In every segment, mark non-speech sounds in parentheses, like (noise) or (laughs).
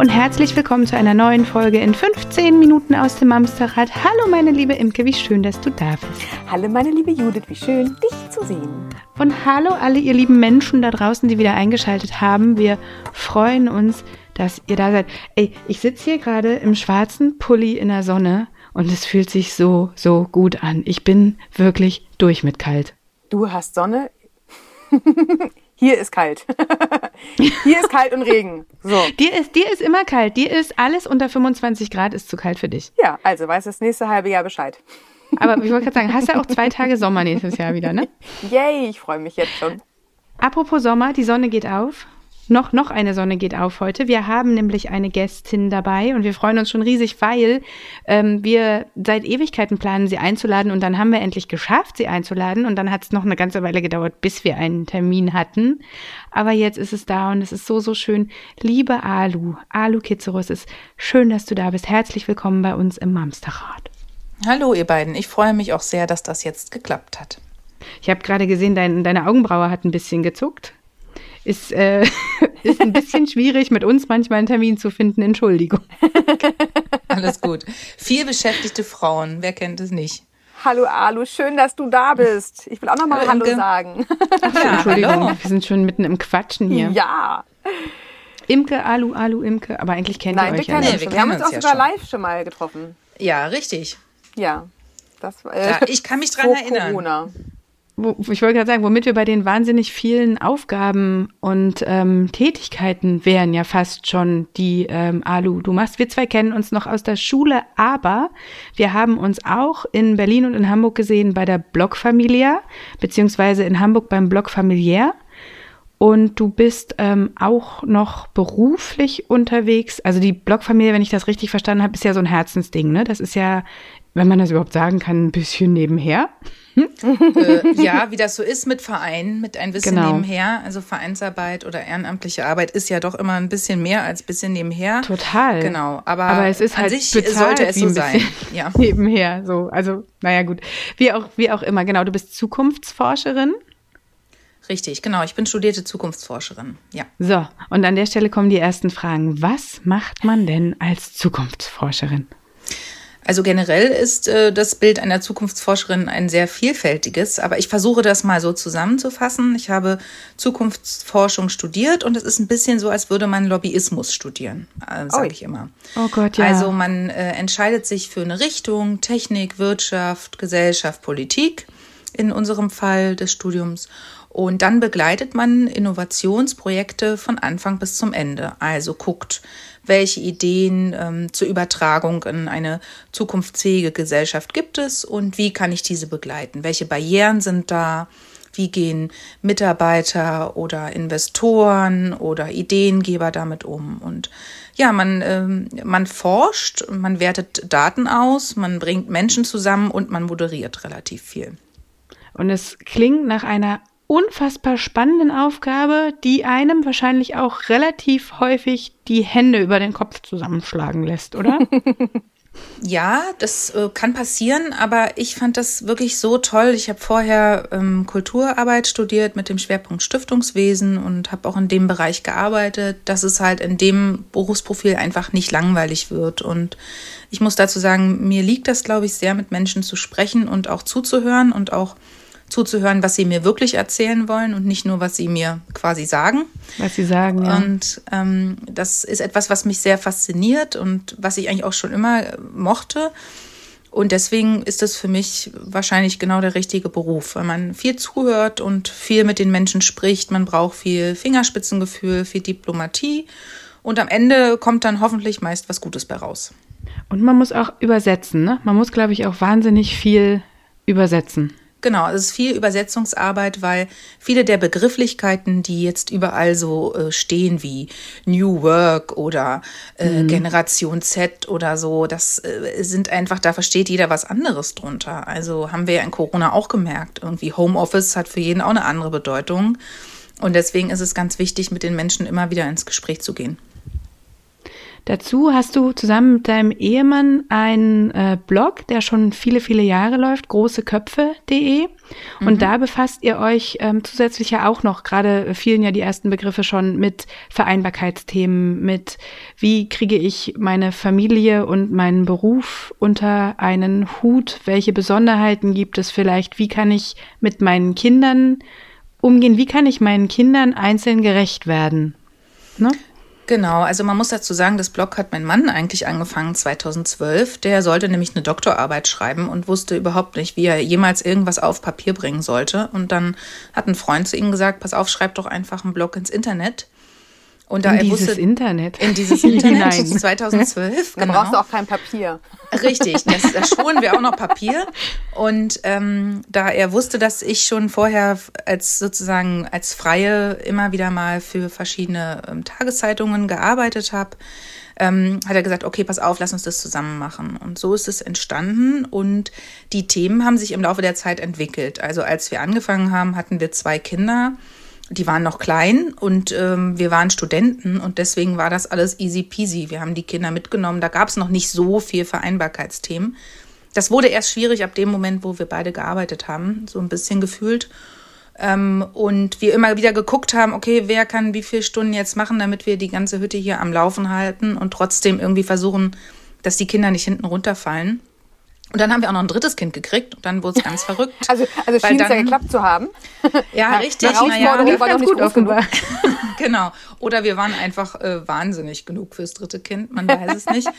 Und herzlich willkommen zu einer neuen Folge in 15 Minuten aus dem Amsterrad. Hallo meine liebe Imke, wie schön, dass du da bist. Hallo meine liebe Judith, wie schön, dich zu sehen. Und hallo alle ihr lieben Menschen da draußen, die wieder eingeschaltet haben. Wir freuen uns, dass ihr da seid. Ey, ich sitze hier gerade im schwarzen Pulli in der Sonne und es fühlt sich so, so gut an. Ich bin wirklich durch mit kalt. Du hast Sonne. (laughs) Hier ist kalt. (laughs) Hier ist kalt und Regen. So. Dir ist, dir ist immer kalt. Dir ist alles unter 25 Grad ist zu kalt für dich. Ja, also weißt du das nächste halbe Jahr Bescheid. Aber ich wollte gerade sagen, hast ja auch zwei Tage Sommer nächstes Jahr wieder, ne? Yay, ich freue mich jetzt schon. Apropos Sommer, die Sonne geht auf. Noch, noch eine Sonne geht auf heute. Wir haben nämlich eine Gästin dabei und wir freuen uns schon riesig, weil ähm, wir seit Ewigkeiten planen, sie einzuladen und dann haben wir endlich geschafft, sie einzuladen und dann hat es noch eine ganze Weile gedauert, bis wir einen Termin hatten. Aber jetzt ist es da und es ist so, so schön. Liebe Alu, Alu Kitzeros, es ist schön, dass du da bist. Herzlich willkommen bei uns im Mamsterrad. Hallo ihr beiden, ich freue mich auch sehr, dass das jetzt geklappt hat. Ich habe gerade gesehen, dein, deine Augenbraue hat ein bisschen gezuckt ist, äh, (laughs) ist ein bisschen schwierig, mit uns manchmal einen Termin zu finden. Entschuldigung. (laughs) Alles gut. Viel beschäftigte Frauen, wer kennt es nicht? Hallo Alu, schön, dass du da bist. Ich will auch noch mal Hallo, Hallo sagen. Ach, ja, Entschuldigung, hallo. wir sind schon mitten im Quatschen hier. Ja. Imke, Alu, Alu, Imke, aber eigentlich kennt Nein, ihr euch wir ja nicht. Wir, wir haben uns auch ja sogar schon. live schon mal getroffen. Ja, richtig. Ja. Das, äh, ja, ich kann mich dran erinnern. Corona wo, ich wollte gerade sagen, womit wir bei den wahnsinnig vielen Aufgaben und ähm, Tätigkeiten wären ja fast schon die ähm, Alu. Du machst, wir zwei kennen uns noch aus der Schule, aber wir haben uns auch in Berlin und in Hamburg gesehen bei der Blockfamilia, beziehungsweise in Hamburg beim Block Familiär. Und du bist ähm, auch noch beruflich unterwegs. Also die Blockfamilie, wenn ich das richtig verstanden habe, ist ja so ein Herzensding, ne? Das ist ja, wenn man das überhaupt sagen kann, ein bisschen nebenher äh, ja, wie das so ist mit Vereinen, mit ein bisschen genau. nebenher. Also Vereinsarbeit oder ehrenamtliche Arbeit ist ja doch immer ein bisschen mehr als ein bisschen nebenher. Total. Genau. Aber, aber es ist halt sich sollte es so sein. Ja. (laughs) Nebenher. So, also, naja, gut. Wie auch, wie auch immer. Genau. Du bist Zukunftsforscherin. Richtig, genau. Ich bin studierte Zukunftsforscherin. Ja. So, und an der Stelle kommen die ersten Fragen. Was macht man denn als Zukunftsforscherin? Also generell ist äh, das Bild einer Zukunftsforscherin ein sehr vielfältiges, aber ich versuche das mal so zusammenzufassen. Ich habe Zukunftsforschung studiert und es ist ein bisschen so, als würde man Lobbyismus studieren, äh, sage ich immer. Oh Gott, ja. Also man äh, entscheidet sich für eine Richtung, Technik, Wirtschaft, Gesellschaft, Politik in unserem Fall des Studiums. Und dann begleitet man Innovationsprojekte von Anfang bis zum Ende. Also guckt, welche Ideen ähm, zur Übertragung in eine zukunftsfähige Gesellschaft gibt es und wie kann ich diese begleiten? Welche Barrieren sind da? Wie gehen Mitarbeiter oder Investoren oder Ideengeber damit um? Und ja, man, ähm, man forscht, man wertet Daten aus, man bringt Menschen zusammen und man moderiert relativ viel. Und es klingt nach einer unfassbar spannenden Aufgabe, die einem wahrscheinlich auch relativ häufig die Hände über den Kopf zusammenschlagen lässt, oder? (laughs) Ja, das äh, kann passieren, aber ich fand das wirklich so toll. Ich habe vorher ähm, Kulturarbeit studiert mit dem Schwerpunkt Stiftungswesen und habe auch in dem Bereich gearbeitet, dass es halt in dem Berufsprofil einfach nicht langweilig wird. Und ich muss dazu sagen, mir liegt das, glaube ich, sehr mit Menschen zu sprechen und auch zuzuhören und auch zuzuhören, was sie mir wirklich erzählen wollen und nicht nur, was sie mir quasi sagen. Was sie sagen, ja. Und ähm, das ist etwas, was mich sehr fasziniert und was ich eigentlich auch schon immer mochte. Und deswegen ist das für mich wahrscheinlich genau der richtige Beruf, weil man viel zuhört und viel mit den Menschen spricht. Man braucht viel Fingerspitzengefühl, viel Diplomatie. Und am Ende kommt dann hoffentlich meist was Gutes bei raus. Und man muss auch übersetzen, ne? Man muss, glaube ich, auch wahnsinnig viel übersetzen. Genau, es ist viel Übersetzungsarbeit, weil viele der Begrifflichkeiten, die jetzt überall so äh, stehen wie New Work oder äh, mhm. Generation Z oder so, das äh, sind einfach, da versteht jeder was anderes drunter. Also haben wir ja in Corona auch gemerkt, irgendwie Homeoffice hat für jeden auch eine andere Bedeutung. Und deswegen ist es ganz wichtig, mit den Menschen immer wieder ins Gespräch zu gehen. Dazu hast du zusammen mit deinem Ehemann einen äh, Blog, der schon viele, viele Jahre läuft, großeköpfe.de. Und mhm. da befasst ihr euch ähm, zusätzlich ja auch noch, gerade fielen ja die ersten Begriffe schon mit Vereinbarkeitsthemen, mit wie kriege ich meine Familie und meinen Beruf unter einen Hut, welche Besonderheiten gibt es vielleicht, wie kann ich mit meinen Kindern umgehen, wie kann ich meinen Kindern einzeln gerecht werden. Ne? Genau, also man muss dazu sagen, das Blog hat mein Mann eigentlich angefangen 2012. Der sollte nämlich eine Doktorarbeit schreiben und wusste überhaupt nicht, wie er jemals irgendwas auf Papier bringen sollte. Und dann hat ein Freund zu ihm gesagt, pass auf, schreib doch einfach einen Blog ins Internet. Und da in er dieses wusste, Internet. In dieses Internet 2012. Genau. Da brauchst du auch kein Papier. Richtig, das, (laughs) da schonen wir auch noch Papier. Und ähm, da er wusste, dass ich schon vorher als sozusagen als Freie immer wieder mal für verschiedene ähm, Tageszeitungen gearbeitet habe, ähm, hat er gesagt, okay, pass auf, lass uns das zusammen machen. Und so ist es entstanden und die Themen haben sich im Laufe der Zeit entwickelt. Also als wir angefangen haben, hatten wir zwei Kinder die waren noch klein und ähm, wir waren Studenten und deswegen war das alles easy peasy. Wir haben die Kinder mitgenommen. Da gab es noch nicht so viel Vereinbarkeitsthemen. Das wurde erst schwierig ab dem Moment, wo wir beide gearbeitet haben, so ein bisschen gefühlt. Ähm, und wir immer wieder geguckt haben, okay, wer kann wie viele Stunden jetzt machen, damit wir die ganze Hütte hier am Laufen halten und trotzdem irgendwie versuchen, dass die Kinder nicht hinten runterfallen. Und dann haben wir auch noch ein drittes Kind gekriegt und dann wurde es ganz verrückt. (laughs) Also, also schien es ja geklappt zu haben. Ja, richtig. Herausforderung naja, war ganz gut offenbar. genau. Oder wir waren einfach äh, wahnsinnig genug fürs dritte Kind, man weiß es nicht. (laughs)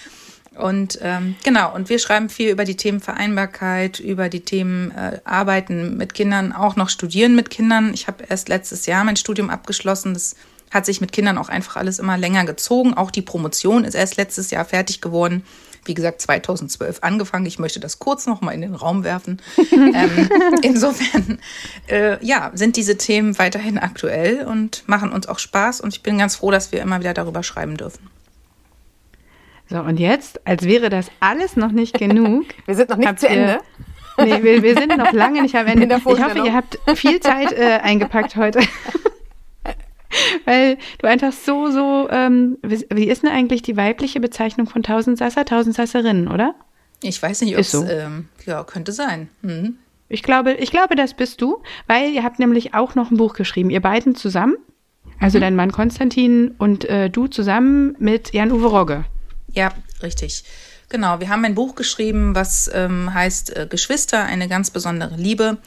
Und ähm, genau, und wir schreiben viel über die Themen Vereinbarkeit, über die Themen äh, Arbeiten mit Kindern, auch noch Studieren mit Kindern. Ich habe erst letztes Jahr mein Studium abgeschlossen. Das hat sich mit Kindern auch einfach alles immer länger gezogen. Auch die Promotion ist erst letztes Jahr fertig geworden wie gesagt, 2012 angefangen. Ich möchte das kurz noch mal in den Raum werfen. (laughs) ähm, insofern, äh, ja, sind diese Themen weiterhin aktuell und machen uns auch Spaß. Und ich bin ganz froh, dass wir immer wieder darüber schreiben dürfen. So, und jetzt, als wäre das alles noch nicht genug. (laughs) wir sind noch nicht zu Ende. Nee, wir, wir, sind noch lange nicht am (laughs) Ende. Ich hoffe, ihr habt viel Zeit äh, eingepackt heute. (laughs) Weil du einfach so, so, ähm, wie, ist denn eigentlich die weibliche Bezeichnung von Tausendsasser? Tausendsasserinnen, oder? Ich weiß nicht, ob es, so. ähm, ja, könnte sein. Mhm. Ich glaube, ich glaube, das bist du, weil ihr habt nämlich auch noch ein Buch geschrieben, ihr beiden zusammen, also mhm. dein Mann Konstantin und äh, du zusammen mit Jan-Uwe Rogge. Ja, richtig. Genau, wir haben ein Buch geschrieben, was ähm, heißt äh, Geschwister, eine ganz besondere Liebe.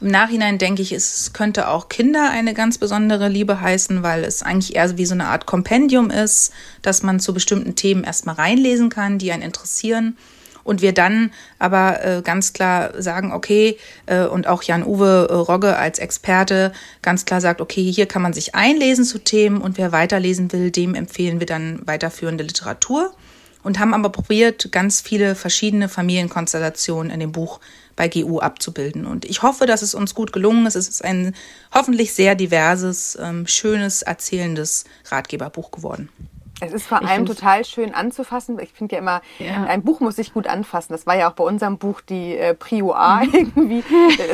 Im Nachhinein denke ich, es könnte auch Kinder eine ganz besondere Liebe heißen, weil es eigentlich eher wie so eine Art Kompendium ist, dass man zu bestimmten Themen erstmal reinlesen kann, die einen interessieren. Und wir dann aber äh, ganz klar sagen, okay, äh, und auch Jan-Uwe äh, Rogge als Experte ganz klar sagt, okay, hier kann man sich einlesen zu Themen und wer weiterlesen will, dem empfehlen wir dann weiterführende Literatur und haben aber probiert, ganz viele verschiedene Familienkonstellationen in dem Buch bei GU abzubilden. Und ich hoffe, dass es uns gut gelungen ist. Es ist ein hoffentlich sehr diverses, ähm, schönes, erzählendes Ratgeberbuch geworden. Es ist vor allem total schön anzufassen. Ich finde ja immer, ja. ein Buch muss sich gut anfassen. Das war ja auch bei unserem Buch die äh, Prio A mhm. irgendwie.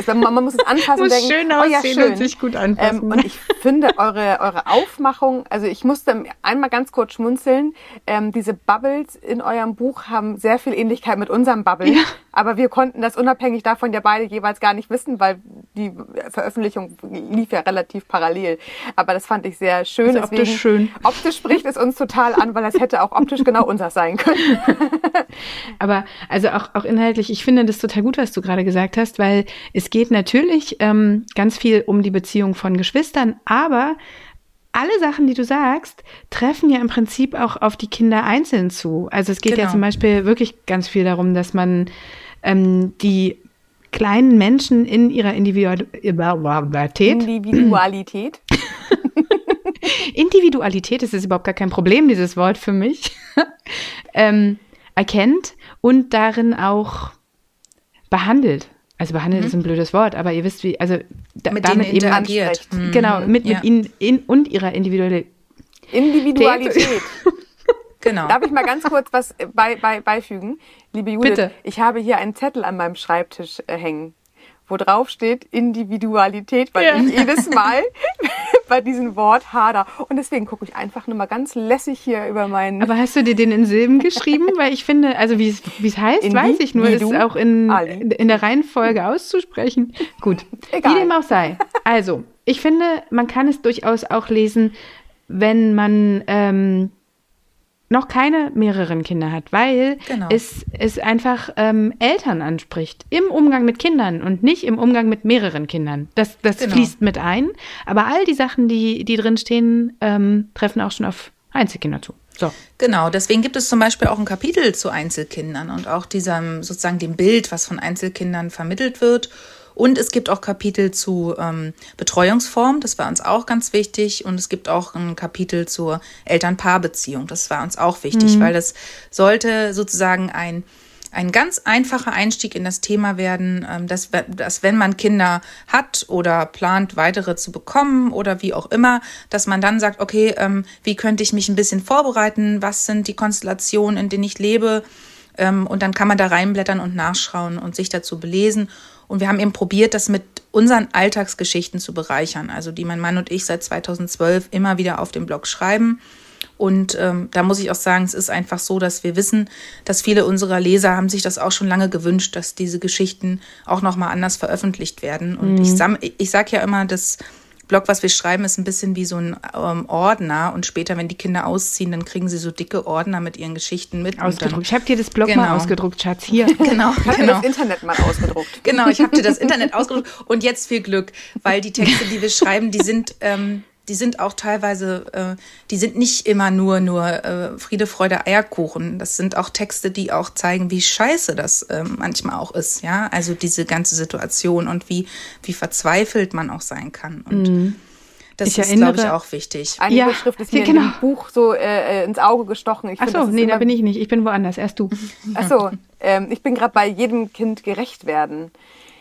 Man, man, muss es anfassen muss denken, schön oh ja, schön. Und sich gut anfassen. Ähm, und ich finde eure, eure Aufmachung, also ich musste einmal ganz kurz schmunzeln. Ähm, diese Bubbles in eurem Buch haben sehr viel Ähnlichkeit mit unserem Bubble. Ja. Aber wir konnten das unabhängig davon ja beide jeweils gar nicht wissen, weil die Veröffentlichung lief ja relativ parallel. Aber das fand ich sehr schön. Also optisch schön. Optisch spricht es uns total total an, weil das hätte auch optisch genau unser sein können. (laughs) Aber also auch, auch inhaltlich, ich finde das total gut, was du gerade gesagt hast, weil es geht natürlich ähm, ganz viel um die Beziehung von Geschwistern, aber alle Sachen, die du sagst, treffen ja im Prinzip auch auf die Kinder einzeln zu. Also es geht genau. ja zum Beispiel wirklich ganz viel darum, dass man ähm, die kleinen Menschen in ihrer Individualität, Individualität. (laughs) Individualität, ist überhaupt gar kein Problem, dieses Wort für mich, (laughs) ähm, erkennt und darin auch behandelt. Also behandelt mhm. ist ein blödes Wort, aber ihr wisst wie, also da, mit damit eben agiert. Genau, mit, ja. mit ihnen in, und ihrer Individualität. Individualität. (laughs) genau. Darf ich mal ganz kurz was bei, bei, beifügen? Liebe Judith, Bitte. ich habe hier einen Zettel an meinem Schreibtisch äh, hängen, wo drauf steht Individualität, weil ja. ich jedes Mal (laughs) bei diesem Wort Hader. Und deswegen gucke ich einfach nur mal ganz lässig hier über meinen. Aber hast du dir den in Silben geschrieben? Weil ich finde, also wie es heißt, In weiß ich nur, ist du? auch in, Ali. in der Reihenfolge auszusprechen. Gut, Egal. wie dem auch sei. Also, ich finde, man kann es durchaus auch lesen, wenn man ähm, noch keine mehreren Kinder hat, weil Genau. es, es einfach ähm, Eltern anspricht im Umgang mit Kindern und nicht im Umgang mit mehreren Kindern. Das, das Genau. fließt mit ein. Aber all die Sachen, die, die drin stehen, ähm, treffen auch schon auf Einzelkinder zu. So. Genau, deswegen gibt es zum Beispiel auch ein Kapitel zu Einzelkindern und auch diesem sozusagen dem Bild, was von Einzelkindern vermittelt wird. Und es gibt auch Kapitel zu ähm, Betreuungsform, das war uns auch ganz wichtig. Und es gibt auch ein Kapitel zur Eltern-Paar-Beziehung, das war uns auch wichtig, weil das sollte sozusagen ein ein ganz einfacher Einstieg in das Thema werden, ähm, dass, dass wenn man Kinder hat oder plant, weitere zu bekommen oder wie auch immer, dass man dann sagt, okay, ähm, wie könnte ich mich ein bisschen vorbereiten? Was sind die Konstellationen, in denen ich lebe? Ähm, Und dann kann man da reinblättern und nachschauen und sich dazu belesen. Und wir haben eben probiert, das mit unseren Alltagsgeschichten zu bereichern, also die mein Mann und ich seit 2012 immer wieder auf dem Blog schreiben. Und ähm, da muss ich auch sagen, es ist einfach so, dass wir wissen, dass viele unserer Leser haben sich das auch schon lange gewünscht, dass diese Geschichten auch nochmal anders veröffentlicht werden. Und ich, sam ich sage ja immer, das Blog, was wir schreiben, ist ein bisschen wie so ein ähm, Ordner. Und später, wenn die Kinder ausziehen, dann kriegen sie so dicke Ordner mit ihren Geschichten mit. Ausgedruckt. Ich habe dir das Blog mal Genau. ausgedruckt, Schatz. Hier. Dann, (laughs) genau, Ich habe genau. das Internet mal ausgedruckt. Genau, ich habe dir das Internet ausgedruckt und jetzt viel Glück, weil die Texte, die wir schreiben, die sind, ähm, die sind auch teilweise, äh, die sind nicht immer nur nur äh, Friede, Freude, Eierkuchen. Das sind auch Texte, die auch zeigen, wie scheiße das ähm, manchmal auch ist, ja. Also diese ganze Situation und wie wie verzweifelt man auch sein kann. Und das Ich ist, glaube ich, auch wichtig. Eine Ja, Überschrift ist mir in genau. dem Buch so äh, äh, ins Auge gestochen. Ich Ach so, nee, da bin ich nicht. Ich bin woanders. Erst du. (laughs) Ach so, ähm, ich bin gerade bei jedem Kind gerecht werden.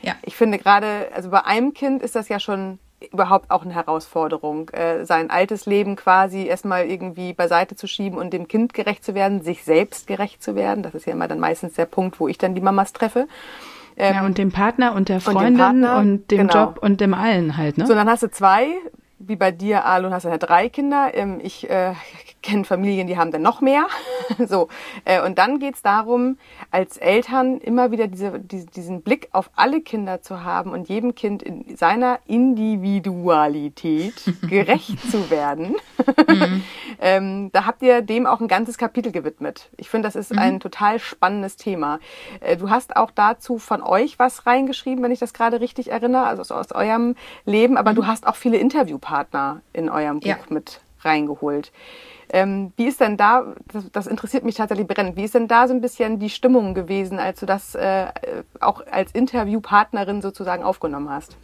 Ja. Ich finde gerade, also bei einem Kind ist das ja schon überhaupt auch eine Herausforderung, äh, sein altes Leben quasi erstmal irgendwie beiseite zu schieben und dem Kind gerecht zu werden, sich selbst gerecht zu werden. Das ist ja immer dann meistens der Punkt, wo ich dann die Mamas treffe. Ähm, Ja, und dem Partner und der dem Freundin Partner, und dem genau. Job und dem allen halt, ne? So, dann hast du zwei, wie bei dir, Alun, hast du ja drei Kinder. Ähm, ich äh, (laughs) kenne Familien, die haben dann noch mehr. (laughs) so, äh, und dann geht's darum, als Eltern immer wieder diese, diese, diesen Blick auf alle Kinder zu haben und jedem Kind in seiner Individualität (laughs) gerecht zu werden. ähm, da habt ihr dem auch ein ganzes Kapitel gewidmet. Ich finde, das ist ein total spannendes Thema. Äh, du hast auch dazu von euch was reingeschrieben, wenn ich das gerade richtig erinnere, also aus, aus eurem Leben, aber du hast auch viele Interviewpartner in eurem Buch Ja. mit reingeholt. Ähm, wie ist denn da, das, das interessiert mich tatsächlich brennend, wie ist denn da so ein bisschen die Stimmung gewesen, als du das äh, auch als Interviewpartnerin sozusagen aufgenommen hast?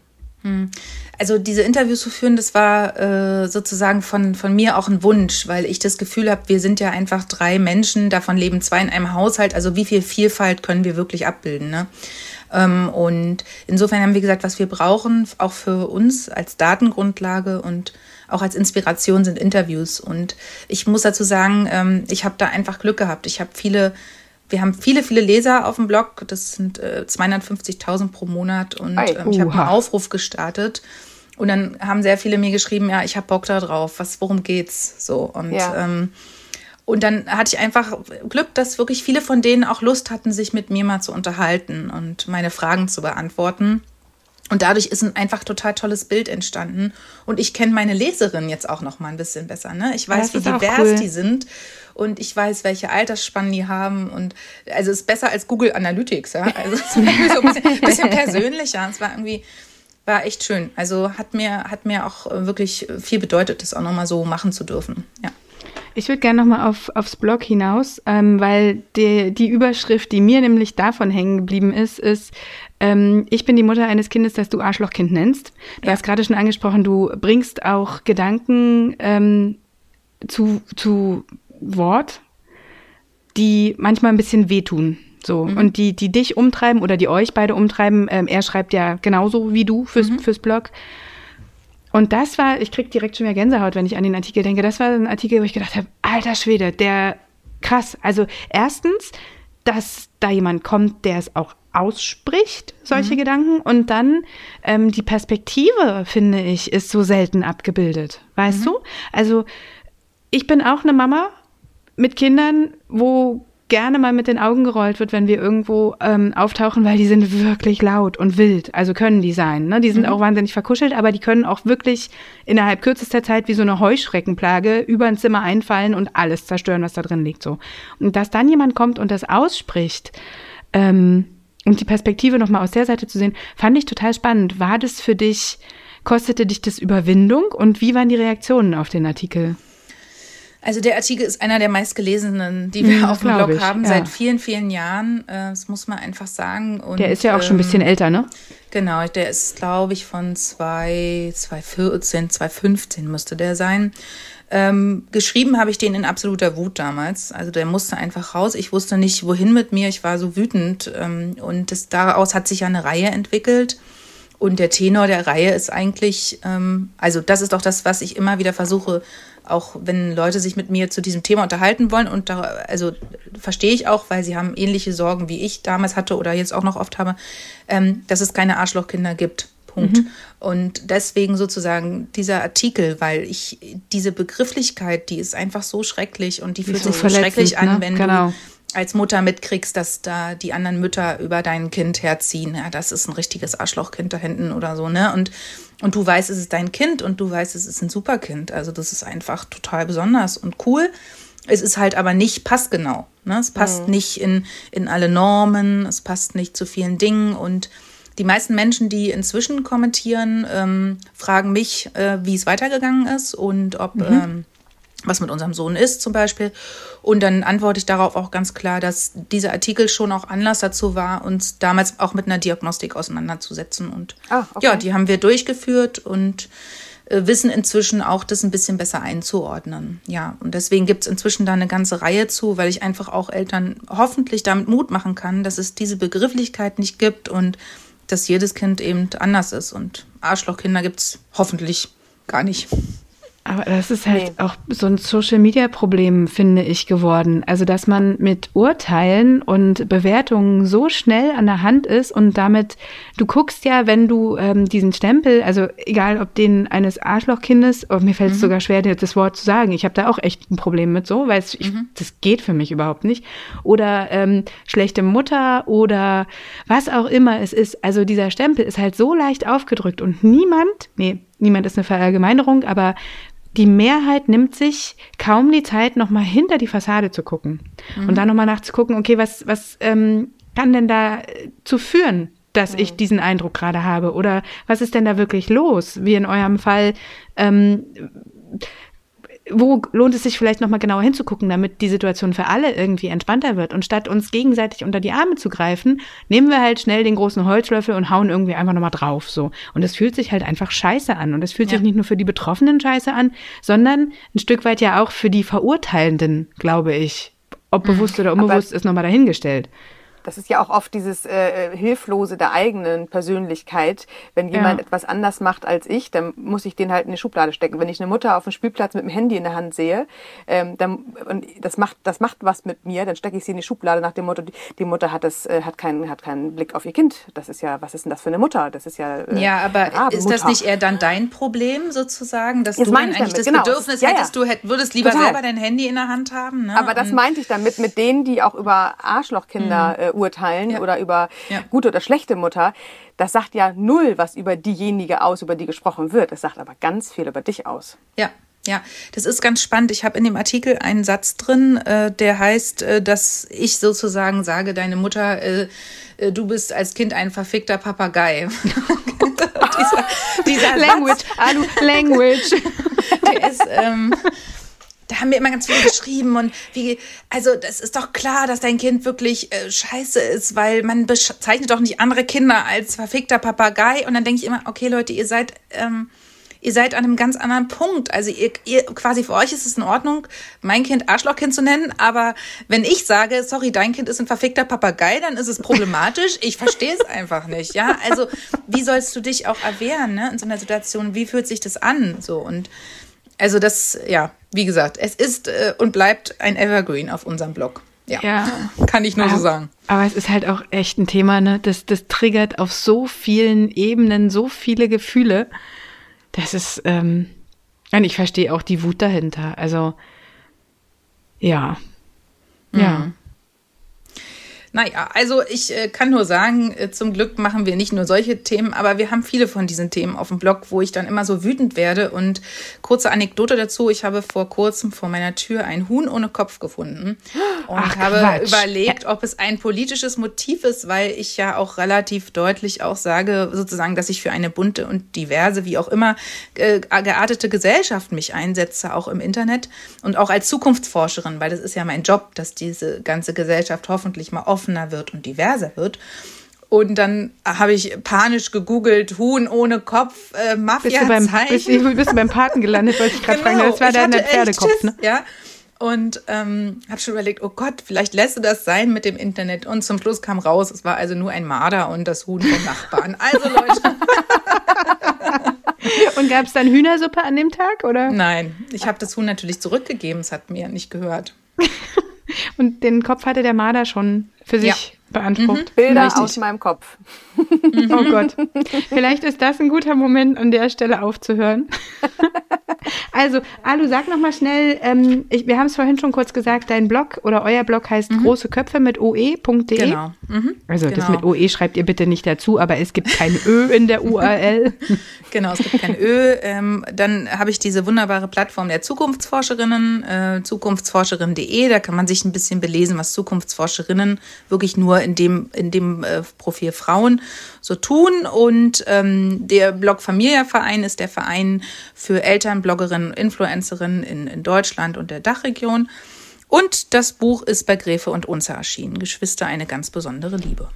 Also diese Interviews zu führen, das war äh, sozusagen von, von mir auch ein Wunsch, weil ich das Gefühl habe, wir sind ja einfach drei Menschen, davon leben zwei in einem Haushalt. Also wie viel Vielfalt können wir wirklich abbilden? Ne? Ähm, und insofern haben wir gesagt, was wir brauchen, auch für uns als Datengrundlage und auch als Inspiration sind Interviews. Und ich muss dazu sagen, ähm, ich habe da einfach Glück gehabt. Ich habe viele wir haben viele, viele Leser auf dem Blog. Das sind äh, 250.000 pro Monat. Und ähm, ich habe einen. Aufruf gestartet. Und dann haben sehr viele mir geschrieben, ja, ich habe Bock da drauf. Was, worum geht's? So und Ja. ähm, und dann hatte ich einfach Glück, dass wirklich viele von denen auch Lust hatten, sich mit mir mal zu unterhalten und meine Fragen zu beantworten. Und dadurch ist ein einfach total tolles Bild entstanden. Und ich kenne meine Leserin jetzt auch noch mal ein bisschen besser. Ne? Ich weiß, wie divers cool. die sind. Und ich weiß, welche Altersspannen die haben. Und also es ist besser als Google Analytics. Ja? Also es ist (laughs) irgendwie so ein bisschen, bisschen persönlicher. Es war irgendwie, war echt schön. Also hat mir, hat mir auch wirklich viel bedeutet, das auch noch mal so machen zu dürfen. Ja. Ich würde gerne nochmal auf, aufs Blog hinaus, ähm, weil die, die Überschrift, die mir nämlich davon hängen geblieben ist, ist, ähm, ich bin die Mutter eines Kindes, das du Arschlochkind nennst. Du Ja. hast gerade schon angesprochen, du bringst auch Gedanken ähm, zu, zu Wort, die manchmal ein bisschen wehtun. So, und die, die dich umtreiben oder die euch beide umtreiben, ähm, er schreibt ja genauso wie du fürs, fürs Blog. Und das war, ich krieg direkt schon wieder Gänsehaut, wenn ich an den Artikel denke. Das war ein Artikel, wo ich gedacht habe, alter Schwede, der krass. Also erstens, dass da jemand kommt, der es auch ausspricht, solche mhm. Gedanken. Und dann ähm, die Perspektive, finde ich, ist so selten abgebildet. Weißt mhm. du? Also ich bin auch eine Mama mit Kindern, wo gerne mal mit den Augen gerollt wird, wenn wir irgendwo ähm, auftauchen, weil die sind wirklich laut und wild. Also können die sein. Ne? Die sind mhm. auch wahnsinnig verkuschelt, aber die können auch wirklich innerhalb kürzester Zeit wie so eine Heuschreckenplage über ein Zimmer einfallen und alles zerstören, was da drin liegt. So. Und dass dann jemand kommt und das ausspricht, ähm, und die Perspektive nochmal aus der Seite zu sehen, fand ich total spannend. War das für dich, kostete dich das Überwindung und wie waren die Reaktionen auf den Artikel? Also der Artikel ist einer der meistgelesenen, die wir ja, auf dem Blog ich, haben, ja. seit vielen, vielen Jahren. Äh, das muss man einfach sagen. Und, der ist ja auch ähm, schon ein bisschen ähm, älter, ne? Genau, der ist, glaube ich, von 2014, 2015 müsste der sein. Ähm, geschrieben habe ich den in absoluter Wut damals. Also der musste einfach raus. Ich wusste nicht, wohin mit mir. Ich war so wütend. Ähm, und das, daraus hat sich ja eine Reihe entwickelt. Und der Tenor der Reihe ist eigentlich, ähm, also das ist doch das, was ich immer wieder versuche auch wenn Leute sich mit mir zu diesem Thema unterhalten wollen und da, also verstehe ich auch, weil sie haben ähnliche Sorgen wie ich damals hatte oder jetzt auch noch oft habe, ähm, dass es keine Arschlochkinder gibt. Punkt. Mhm. Und deswegen sozusagen dieser Artikel, weil ich diese Begrifflichkeit, die ist einfach so schrecklich und die, fühlt sich so schrecklich an, ne? wenn genau. du als Mutter mitkriegst, dass da die anderen Mütter über dein Kind herziehen. Ja, das ist ein richtiges Arschlochkind da hinten oder so, ne? Und und du weißt, es ist dein Kind und du weißt, es ist ein Superkind. Also das ist einfach total besonders und cool. Es ist halt aber nicht passgenau. Ne? Es passt mhm. nicht in, in alle Normen, es passt nicht zu vielen Dingen. Und die meisten Menschen, die inzwischen kommentieren, ähm, fragen mich, äh, wie es weitergegangen ist und ob mhm. ähm, was mit unserem Sohn ist zum Beispiel. Und dann antworte ich darauf auch ganz klar, dass dieser Artikel schon auch Anlass dazu war, uns damals auch mit einer Diagnostik auseinanderzusetzen. Und ah, okay. ja, die haben wir durchgeführt und äh, wissen inzwischen auch, das ein bisschen besser einzuordnen. Ja, und deswegen gibt es inzwischen da eine ganze Reihe zu, weil ich einfach auch Eltern hoffentlich damit Mut machen kann, dass es diese Begrifflichkeit nicht gibt und dass jedes Kind eben anders ist. Und Arschlochkinder gibt es hoffentlich gar nicht. Aber das ist halt nee. auch so ein Social-Media-Problem, finde ich, geworden. Also, dass man mit Urteilen und Bewertungen so schnell an der Hand ist und damit, du guckst ja, wenn du ähm, diesen Stempel, also egal ob den eines Arschlochkindes, oh, mir fällt es mhm. sogar schwer, das Wort zu sagen. Ich habe da auch echt ein Problem mit so, weil es, mhm. das geht für mich überhaupt nicht. Oder ähm, schlechte Mutter oder was auch immer es ist. Also dieser Stempel ist halt so leicht aufgedrückt und niemand, nee, niemand ist eine Verallgemeinerung, aber die Mehrheit nimmt sich kaum die Zeit, nochmal hinter die Fassade zu gucken mhm. und dann nochmal nachzugucken, okay, was, was ähm, kann denn da äh, zu führen, dass mhm. ich diesen Eindruck gerade habe? Oder was ist denn da wirklich los? Wie in eurem Fall, ähm, wo lohnt es sich vielleicht nochmal genauer hinzugucken, damit die Situation für alle irgendwie entspannter wird? Und statt uns gegenseitig unter die Arme zu greifen, nehmen wir halt schnell den großen Holzlöffel und hauen irgendwie einfach nochmal drauf, so. Und es fühlt sich halt einfach scheiße an. Und es fühlt ja. sich nicht nur für die Betroffenen scheiße an, sondern ein Stück weit ja auch für die Verurteilenden, glaube ich. Ob mhm. bewusst oder unbewusst, Aber ist nochmal dahingestellt. Das ist ja auch oft dieses äh, äh, Hilflose der eigenen Persönlichkeit. Wenn jemand ja. etwas anders macht als ich, dann muss ich den halt in eine Schublade stecken. Wenn ich eine Mutter auf dem Spielplatz mit dem Handy in der Hand sehe, ähm, dann, und das macht, das macht was mit mir, dann stecke ich sie in die Schublade nach dem Motto, die, die Mutter hat das, äh, hat keinen, hat keinen Blick auf ihr Kind. Das ist ja, was ist denn das für eine Mutter? Das ist ja. Äh, ja, aber ist das nicht eher dann dein Problem sozusagen, dass das du eigentlich damit, das genau. Bedürfnis ja, hättest, du hätt, würdest lieber Total. selber dein Handy in der Hand haben? Ne? Aber das meinte ich damit, mit denen, die auch über Arschlochkinder mhm. äh, urteilen ja. oder über ja. gute oder schlechte Mutter, das sagt ja null was über diejenige aus, über die gesprochen wird. Das sagt aber ganz viel über dich aus. Ja, ja, das ist ganz spannend. Ich habe in dem Artikel einen Satz drin, äh, der heißt, äh, dass ich sozusagen sage, deine Mutter, äh, äh du bist als Kind ein verfickter Papagei. (laughs) dieser, dieser (laughs) Language, Alu, Language. (laughs) der ist, ähm, da haben wir immer ganz viel geschrieben und wie, also das ist doch klar, dass dein Kind wirklich äh, scheiße ist, weil man bezeichnet doch nicht andere Kinder als verfickter Papagei und dann denke ich immer, okay Leute, ihr seid, ähm, ihr seid an einem ganz anderen Punkt. Also ihr, ihr quasi für euch ist es in Ordnung, mein Kind Arschlochkind zu nennen, aber wenn ich sage, sorry, dein Kind ist ein verfickter Papagei, dann ist es problematisch. Ich verstehe es (laughs) einfach nicht, ja. Also wie sollst du dich auch erwehren, ne, in so einer Situation? Wie fühlt sich das an, so und also das, ja, wie gesagt, es ist äh, und bleibt ein Evergreen auf unserem Blog. Ja, ja. kann ich nur aber, so sagen. Aber es ist halt auch echt ein Thema, ne? Das, das triggert auf so vielen Ebenen so viele Gefühle. Das ist, ähm, und ich verstehe auch die Wut dahinter. Also, ja. Mhm. Ja. Naja, also ich äh, kann nur sagen, äh, zum Glück machen wir nicht nur solche Themen, aber wir haben viele von diesen Themen auf dem Blog, wo ich dann immer so wütend werde. Und kurze Anekdote dazu, ich habe vor kurzem vor meiner Tür ein Huhn ohne Kopf gefunden (gasps) und Ach, habe Quatsch. überlegt, ob es ein politisches Motiv ist, weil ich ja auch relativ deutlich auch sage, sozusagen, dass ich für eine bunte und diverse, wie auch immer, äh, geartete Gesellschaft mich einsetze, auch im Internet und auch als Zukunftsforscherin, weil das ist ja mein Job, dass diese ganze Gesellschaft hoffentlich mal offen offener wird und diverser wird. Und dann habe ich panisch gegoogelt, Huhn ohne Kopf, äh, mafia bist du, beim, bist, bist du beim Paten gelandet, wollte ich gerade genau, fragen. Das war dein Pferdekopf, ne? Ja. Und ähm, habe schon überlegt, oh Gott, vielleicht lässt du das sein mit dem Internet. Und zum Schluss kam raus, es war also nur ein Marder und das Huhn vom Nachbarn. Also Leute. (laughs) und gab es dann Hühnersuppe an dem Tag, oder? Nein, ich habe das Huhn natürlich zurückgegeben, es hat mir nicht gehört. (laughs) Und den Kopf hatte der Marder schon für sich. Beansprucht. Mhm. Bilder Richtig. aus meinem Kopf. (laughs) oh Gott. Vielleicht ist das ein guter Moment, an der Stelle aufzuhören. (laughs) also, Alu, sag noch mal schnell, ähm, ich, wir haben es vorhin schon kurz gesagt, dein Blog oder euer Blog heißt mhm. große Köpfe mit oe.de. Genau. Mhm. Also genau. das mit oe schreibt ihr bitte nicht dazu, aber es gibt kein Ö in der URL. (laughs) genau, es gibt kein Ö. Ähm, dann habe ich diese wunderbare Plattform der Zukunftsforscherinnen, äh, zukunftsforscherin.de. Da kann man sich ein bisschen belesen, was Zukunftsforscherinnen wirklich nur in dem, in dem äh, Profil Frauen so tun. Und ähm, der Blog Familia-Verein ist der Verein für Eltern, Bloggerinnen und Influencerinnen in, in Deutschland und der Dachregion. Und das Buch ist bei Gräfe und Unzer erschienen. Geschwister, eine ganz besondere Liebe.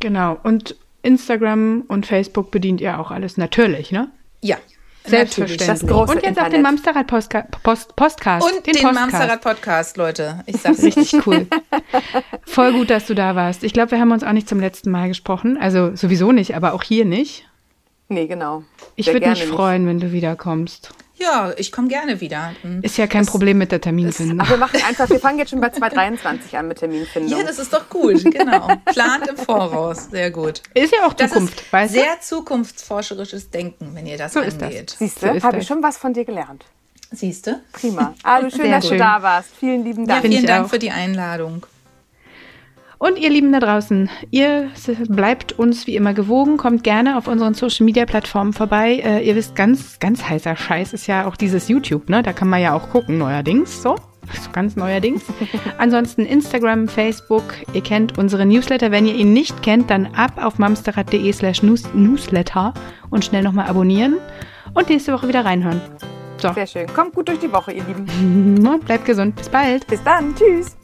Genau. Und Instagram und Facebook bedient ihr auch alles natürlich, ne? Ja, Selbstverständlich. Das große und jetzt auch den Mamsterrad Post, Podcast. Und den, den Mamsterrad Podcast, Leute. Ich sag's richtig cool. Voll gut, dass du da warst. Ich glaube, wir haben uns auch nicht zum letzten Mal gesprochen. Also sowieso nicht, aber auch hier nicht. Nee, genau. Ich würde mich freuen, nicht. wenn du wiederkommst. Ja, ich komme gerne wieder. Hm. Ist ja kein das Problem mit der Terminfindung. Ach, wir machen einfach, wir fangen jetzt schon bei 2023 an mit Terminfindung. Ja, das ist doch gut, genau. Plant im Voraus, sehr gut. Ist ja auch Zukunft, das ist Sehr zukunftsforscherisches Denken, wenn ihr das so angeht. Siehst du, so habe ich schon was von dir gelernt. Siehst du? Prima. Also schön, sehr dass schön. du da warst. Vielen lieben Dank. Ja, vielen Dank auch. für die Einladung. Und ihr Lieben da draußen, ihr bleibt uns wie immer gewogen, kommt gerne auf unseren Social Media Plattformen vorbei. Äh, ihr wisst, ganz, ganz heißer Scheiß ist ja auch dieses YouTube, ne? Da kann man ja auch gucken, neuerdings, so. Ganz neuerdings. (laughs) Ansonsten Instagram, Facebook, ihr kennt unsere Newsletter. Wenn ihr ihn nicht kennt, dann ab auf mamsterrad.de slash newsletter und schnell nochmal abonnieren und nächste Woche wieder reinhören. So. Sehr schön. Kommt gut durch die Woche, ihr Lieben. (laughs) Bleibt gesund. Bis bald. Bis dann. Tschüss.